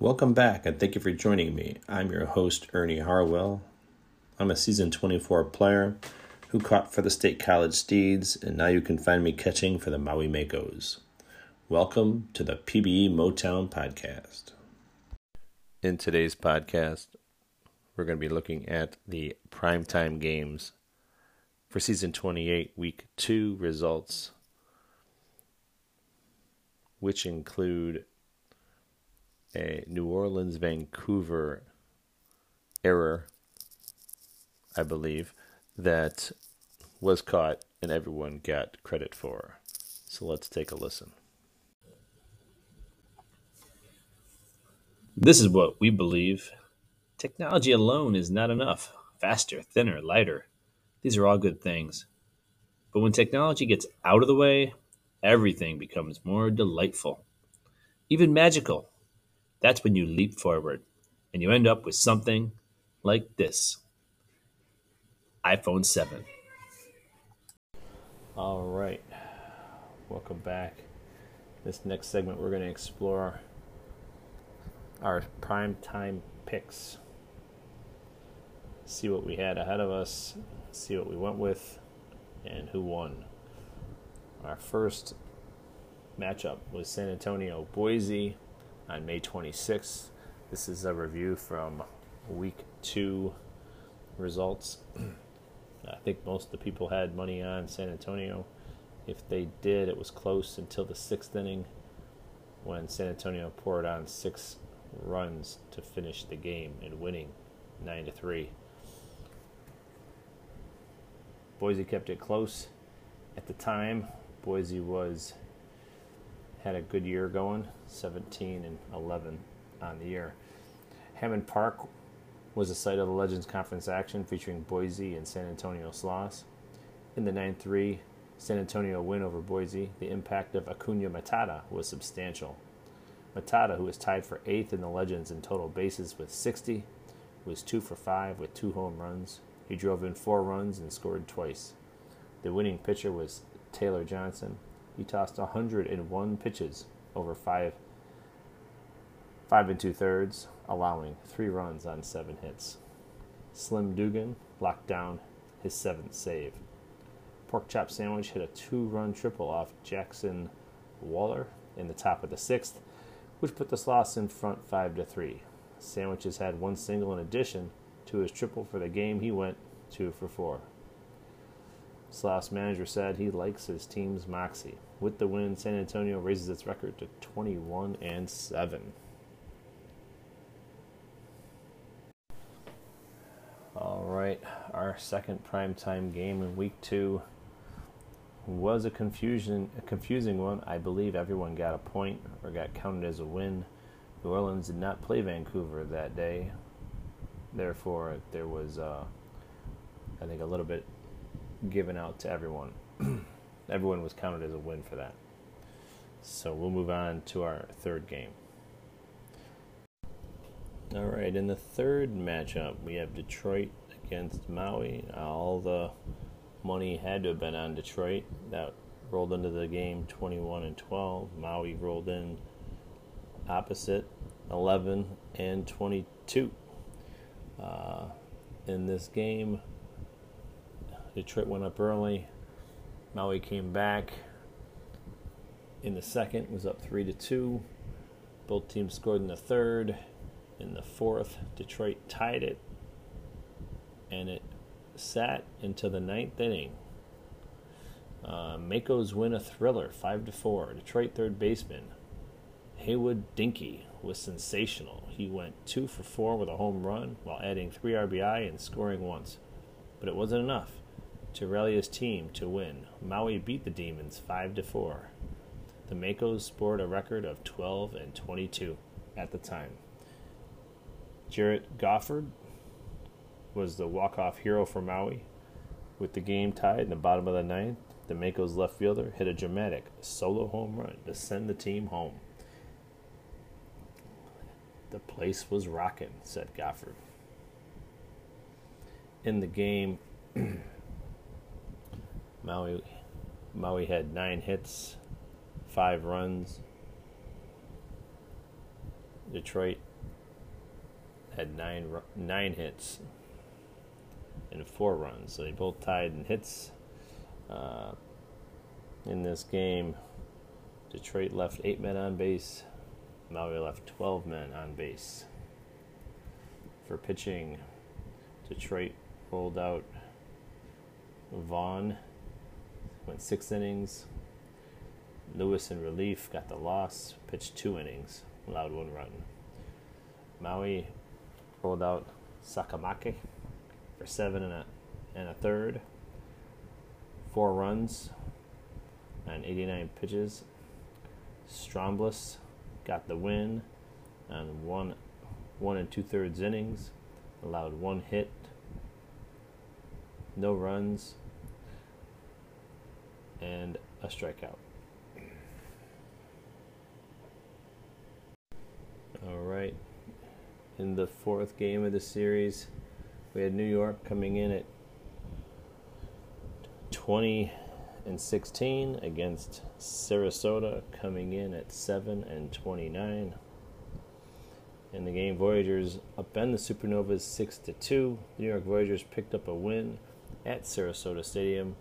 Welcome back, and thank you for joining me. I'm your host, Ernie Harwell. I'm a season 24 player who caught for the State College Steeds, and now you can find me catching for the Maui Makos. Welcome to the PBE Motown Podcast. In today's podcast, we're going to be looking at the primetime games for season 28, week 2 results, which include a New Orleans Vancouver error, I believe, that was caught and everyone got credit for. So let's take a listen. This is what we believe. Technology alone is not enough. Faster, thinner, lighter. These are all good things. But when technology gets out of the way, everything becomes more delightful, even magical. That's when you leap forward and you end up with something like this iPhone 7. All right. Welcome back. This next segment, we're going to explore our prime time picks. See what we had ahead of us, see what we went with, and who won. Our first matchup was San Antonio Boise on May 26th. This is a review from week two results. I think most of the people had money on San Antonio. If they did, it was close until the sixth inning when San Antonio poured on six runs to finish the game and winning nine to three. Boise kept it close. At the time, Boise was had a good year going, 17 and 11 on the year. Hammond Park was the site of the Legends Conference action featuring Boise and San Antonio Sloss. In the 9 3 San Antonio win over Boise, the impact of Acuna Matata was substantial. Matata, who was tied for eighth in the Legends in total bases with 60, was 2 for 5 with two home runs. He drove in four runs and scored twice. The winning pitcher was Taylor Johnson, he tossed 101 pitches over five, five and two thirds, allowing three runs on seven hits. Slim Dugan locked down his seventh save. Pork Chop Sandwich hit a two run triple off Jackson Waller in the top of the sixth, which put the Sloss in front 5 to 3. Sandwiches had one single in addition to his triple for the game. He went 2 for 4. Sloss manager said he likes his team's moxie. With the win, San Antonio raises its record to 21 and 7. All right, our second primetime game in week 2 was a confusion a confusing one. I believe everyone got a point or got counted as a win. New Orleans did not play Vancouver that day. Therefore, there was uh, I think a little bit given out to everyone. everyone was counted as a win for that. So we'll move on to our third game. All right, in the third matchup, we have Detroit against Maui. All the money had to have been on Detroit. That rolled into the game 21 and 12. Maui rolled in opposite 11 and 22. Uh, in this game, Detroit went up early. Maui came back in the second, was up three to two. Both teams scored in the third. In the fourth, Detroit tied it, and it sat into the ninth inning. Uh, Mako's win a thriller, five to four. Detroit third baseman Haywood Dinky was sensational. He went two for four with a home run while adding three RBI and scoring once, but it wasn't enough to rally his team to win. Maui beat the Demons 5 to 4. The Makos scored a record of 12 and 22 at the time. Jarrett Gofford was the walk-off hero for Maui. With the game tied in the bottom of the ninth, the Makos left fielder hit a dramatic solo home run to send the team home. The place was rocking, said Gofford. In the game, Maui Maui had nine hits, five runs. Detroit had nine nine hits and four runs, so they both tied in hits. Uh, in this game, Detroit left eight men on base. Maui left 12 men on base. For pitching, Detroit rolled out Vaughn, went six innings. Lewis in relief got the loss, pitched two innings, allowed one run. Maui rolled out Sakamake for seven and a, and a third, four runs, and 89 pitches. Strombliss got the win and one one and two thirds innings, allowed one hit, no runs, and a strikeout. All right. In the fourth game of the series, we had New York coming in at 20 and 16 against Sarasota coming in at 7 and 29. In the game, Voyagers upend the Supernovas 6 to 2. New York Voyagers picked up a win at Sarasota Stadium,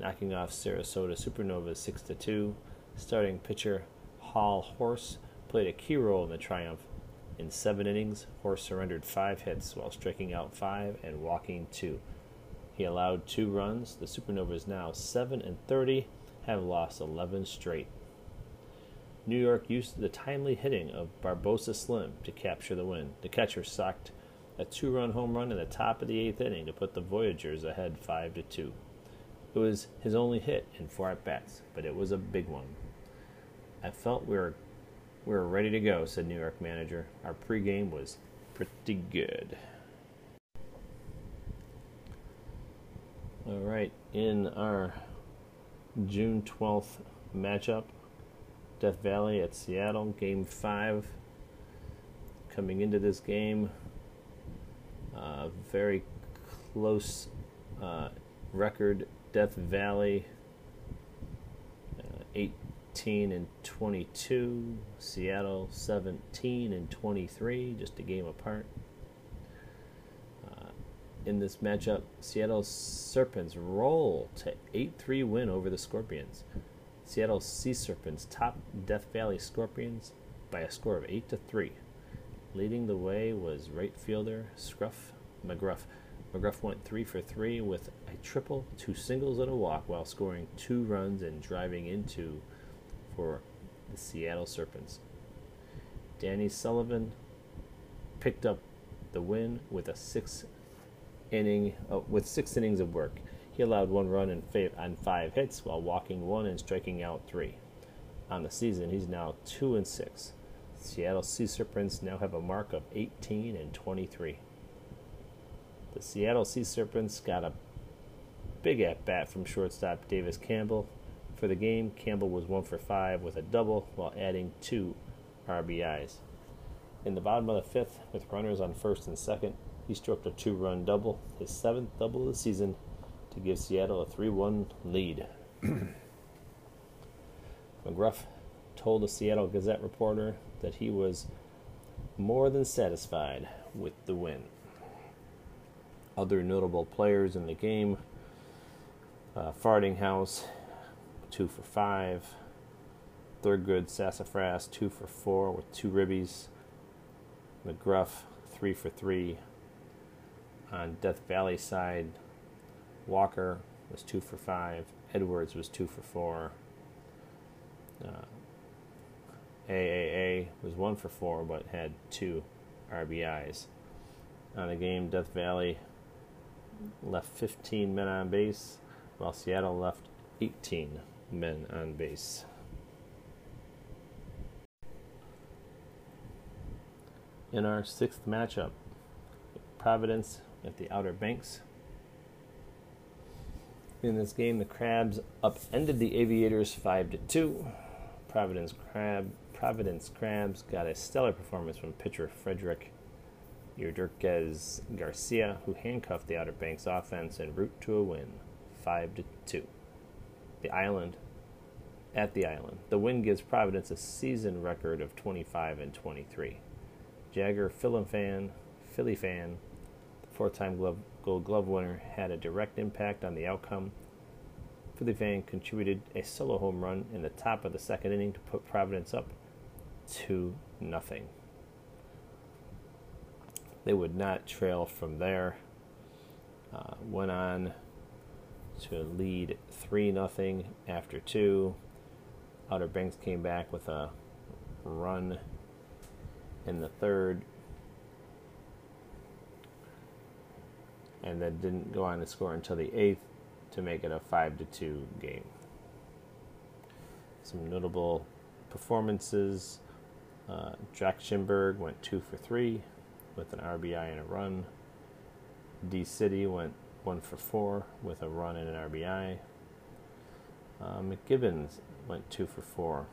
knocking off Sarasota Supernovas 6 to 2. Starting pitcher Hall Horse played a key role in the triumph. In seven innings, Horse surrendered five hits while striking out five and walking two. He allowed two runs. The Supernovas now 7 and 30 have lost 11 straight. New York used the timely hitting of Barbosa Slim to capture the win. The catcher socked a two-run home run in the top of the eighth inning to put the Voyagers ahead five to two. It was his only hit in four at bats, but it was a big one. I felt we were we were ready to go, said New York manager. Our pregame was pretty good. All right, in our June 12th matchup, Death Valley at Seattle, game five. Coming into this game, uh, very close uh, record. Death Valley, uh, 18 and 22. Seattle, 17 and 23, just a game apart in this matchup, Seattle Serpents roll to 8 3 win over the Scorpions. Seattle Sea Serpents top Death Valley Scorpions by a score of 8 to 3. Leading the way was right fielder Scruff McGruff. McGruff went 3 for 3 with a triple, two singles, and a walk while scoring two runs and driving into for the Seattle Serpents. Danny Sullivan picked up the win with a 6 inning uh, with six innings of work. He allowed one run and on five hits while walking one and striking out three. On the season, he's now two and six. Seattle Sea Serpents now have a mark of 18 and 23. The Seattle Sea Serpents got a big at bat from shortstop Davis Campbell. For the game, Campbell was one for five with a double while adding two RBIs. In the bottom of the fifth, with runners on first and second, he stroked a two run double, his seventh double of the season, to give Seattle a 3 1 lead. McGruff told a Seattle Gazette reporter that he was more than satisfied with the win. Other notable players in the game uh, Farting House, two for five. Third Thurgood Sassafras, two for four with two ribbies. McGruff, three for three on Death Valley side, Walker was two for five. Edwards was two for four. Uh, AAA was one for four, but had two RBIs. On the game, Death Valley left 15 men on base, while Seattle left 18 men on base. In our sixth matchup, Providence at the Outer Banks. In this game, the Crabs upended the Aviators 5 to 2. Providence Crab Providence Crabs got a stellar performance from pitcher Frederick Yurdirquez Garcia, who handcuffed the Outer Banks offense en route to a win, 5 to 2. The Island at the Island. The win gives Providence a season record of 25 and 23. Jagger, Philly fan, Philly fan, four-time glove, Gold Glove winner, had a direct impact on the outcome. Philly fan contributed a solo home run in the top of the second inning to put Providence up to nothing. They would not trail from there. Uh, went on to lead three nothing after two. Outer Banks came back with a run in the third, and then didn't go on to score until the eighth to make it a five to two game. Some notable performances. Uh, Jack Schimberg went two for three with an RBI and a run. D City went one for four with a run and an RBI. Uh, McGibbons went two for four,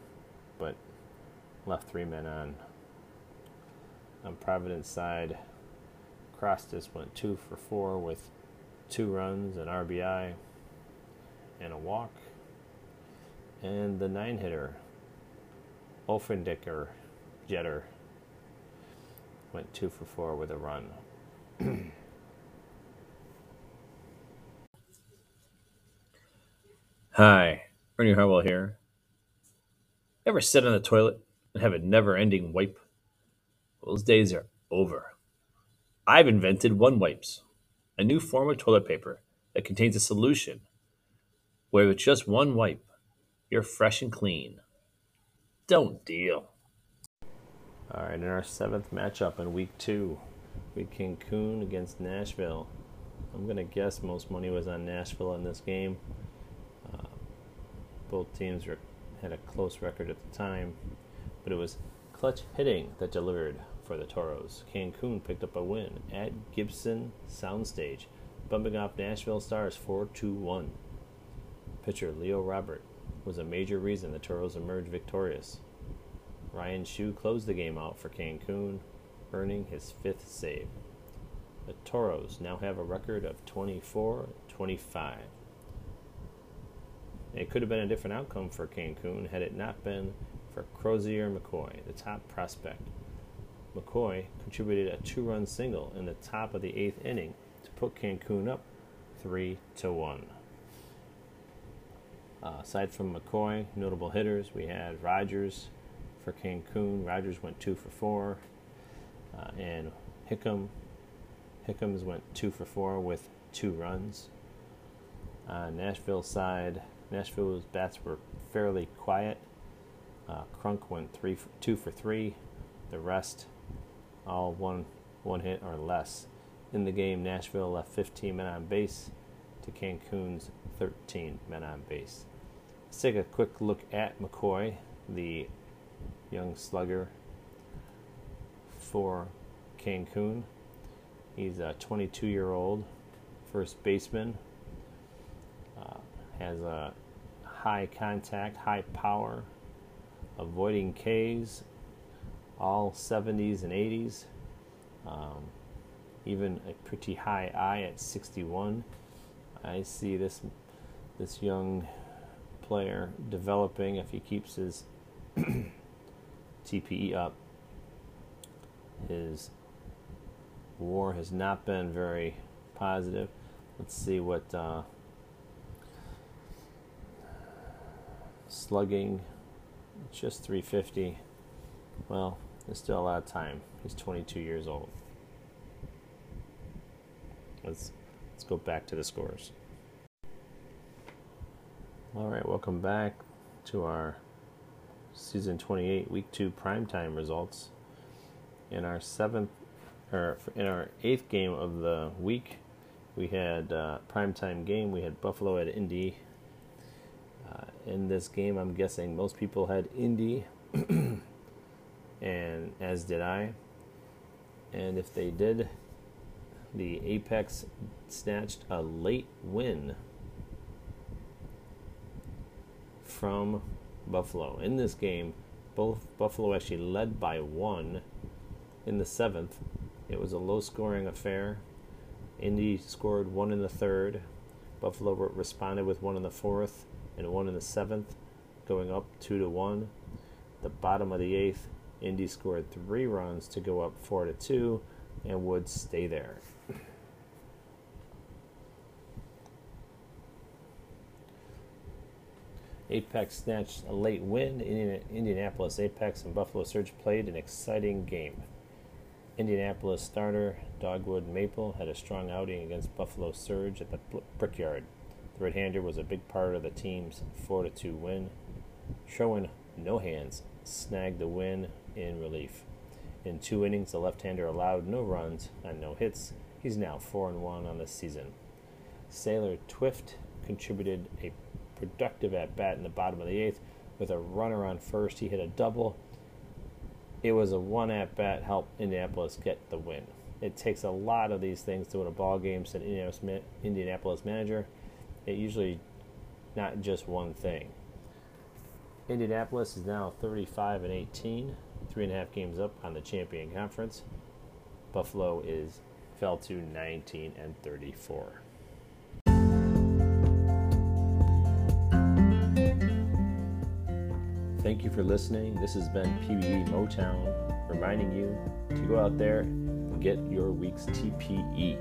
but left three men on. On Providence side, Crostis went two for four with two runs, an RBI, and a walk. And the nine hitter, Olfendicker Jeter, went two for four with a run. Hi, Ernie Harwell here. Ever sit on the toilet and have a never ending wipe? Those days are over. I've invented One Wipes, a new form of toilet paper that contains a solution where with just one wipe, you're fresh and clean. Don't deal. All right, in our seventh matchup in week two, we Cancun against Nashville. I'm going to guess most money was on Nashville in this game. Uh, both teams were, had a close record at the time, but it was clutch hitting that delivered for the Toros. Cancun picked up a win at Gibson Soundstage, bumping off Nashville Stars 4 2 1. Pitcher Leo Robert was a major reason the Toros emerged victorious. Ryan Shu closed the game out for Cancun, earning his fifth save. The Toros now have a record of 24 25. It could have been a different outcome for Cancun had it not been for Crozier McCoy, the top prospect. McCoy contributed a two-run single in the top of the eighth inning to put Cancun up three to one. Uh, aside from McCoy, notable hitters we had Rogers for Cancun. Rogers went two for four, uh, and Hickam. Hickams went two for four with two runs. Uh, Nashville side, Nashville's bats were fairly quiet. Uh, Crunk went three, for, two for three. The rest, all one, one hit or less. In the game, Nashville left 15 men on base to Cancun's 13 men on base. Let's take a quick look at McCoy, the young slugger for Cancun. He's a 22 year old first baseman. Uh, has a high contact, high power, avoiding Ks, all 70s and 80s. Um, even a pretty high I at 61. I see this this young player developing if he keeps his TPE up. His war has not been very positive. Let's see what uh, slugging, It's just 350. Well, there's still a lot of time. He's 22 years old. Let's let's go back to the scores. All right, welcome back to our season 28 week 2 primetime results. In our seventh or in our eighth game of the week, we had uh, primetime game. We had Buffalo at Indy. Uh, in this game, I'm guessing most people had Indy, and as did I. And if they did, the Apex snatched a late win from Buffalo. In this game, both Buffalo actually led by one in the seventh. It was a low scoring affair. Indy scored one in the third. Buffalo responded with one in the fourth and one in the seventh, going up two to one. The bottom of the eighth, Indy scored three runs to go up four to two, and would stay there. Apex snatched a late win. Indianapolis Apex and Buffalo Surge played an exciting game. Indianapolis starter Dogwood Maple had a strong outing against Buffalo Surge at the Brickyard. The right-hander was a big part of the team's 4-2 win. Sherwin No Hands snagged the win in relief. In two innings, the left-hander allowed no runs and no hits. He's now 4 1 on the season. Sailor Twift contributed a productive at bat in the bottom of the eighth with a runner on first. He hit a double. It was a one at bat help Indianapolis get the win. It takes a lot of these things to win a ball game, said Indianapolis, Indianapolis manager. It usually not just one thing. Indianapolis is now 35 and 18, three and a half games up on the champion conference. Buffalo is fell to 19 and 34. Thank you for listening. This has been PBE Motown reminding you to go out there and get your week's TPE.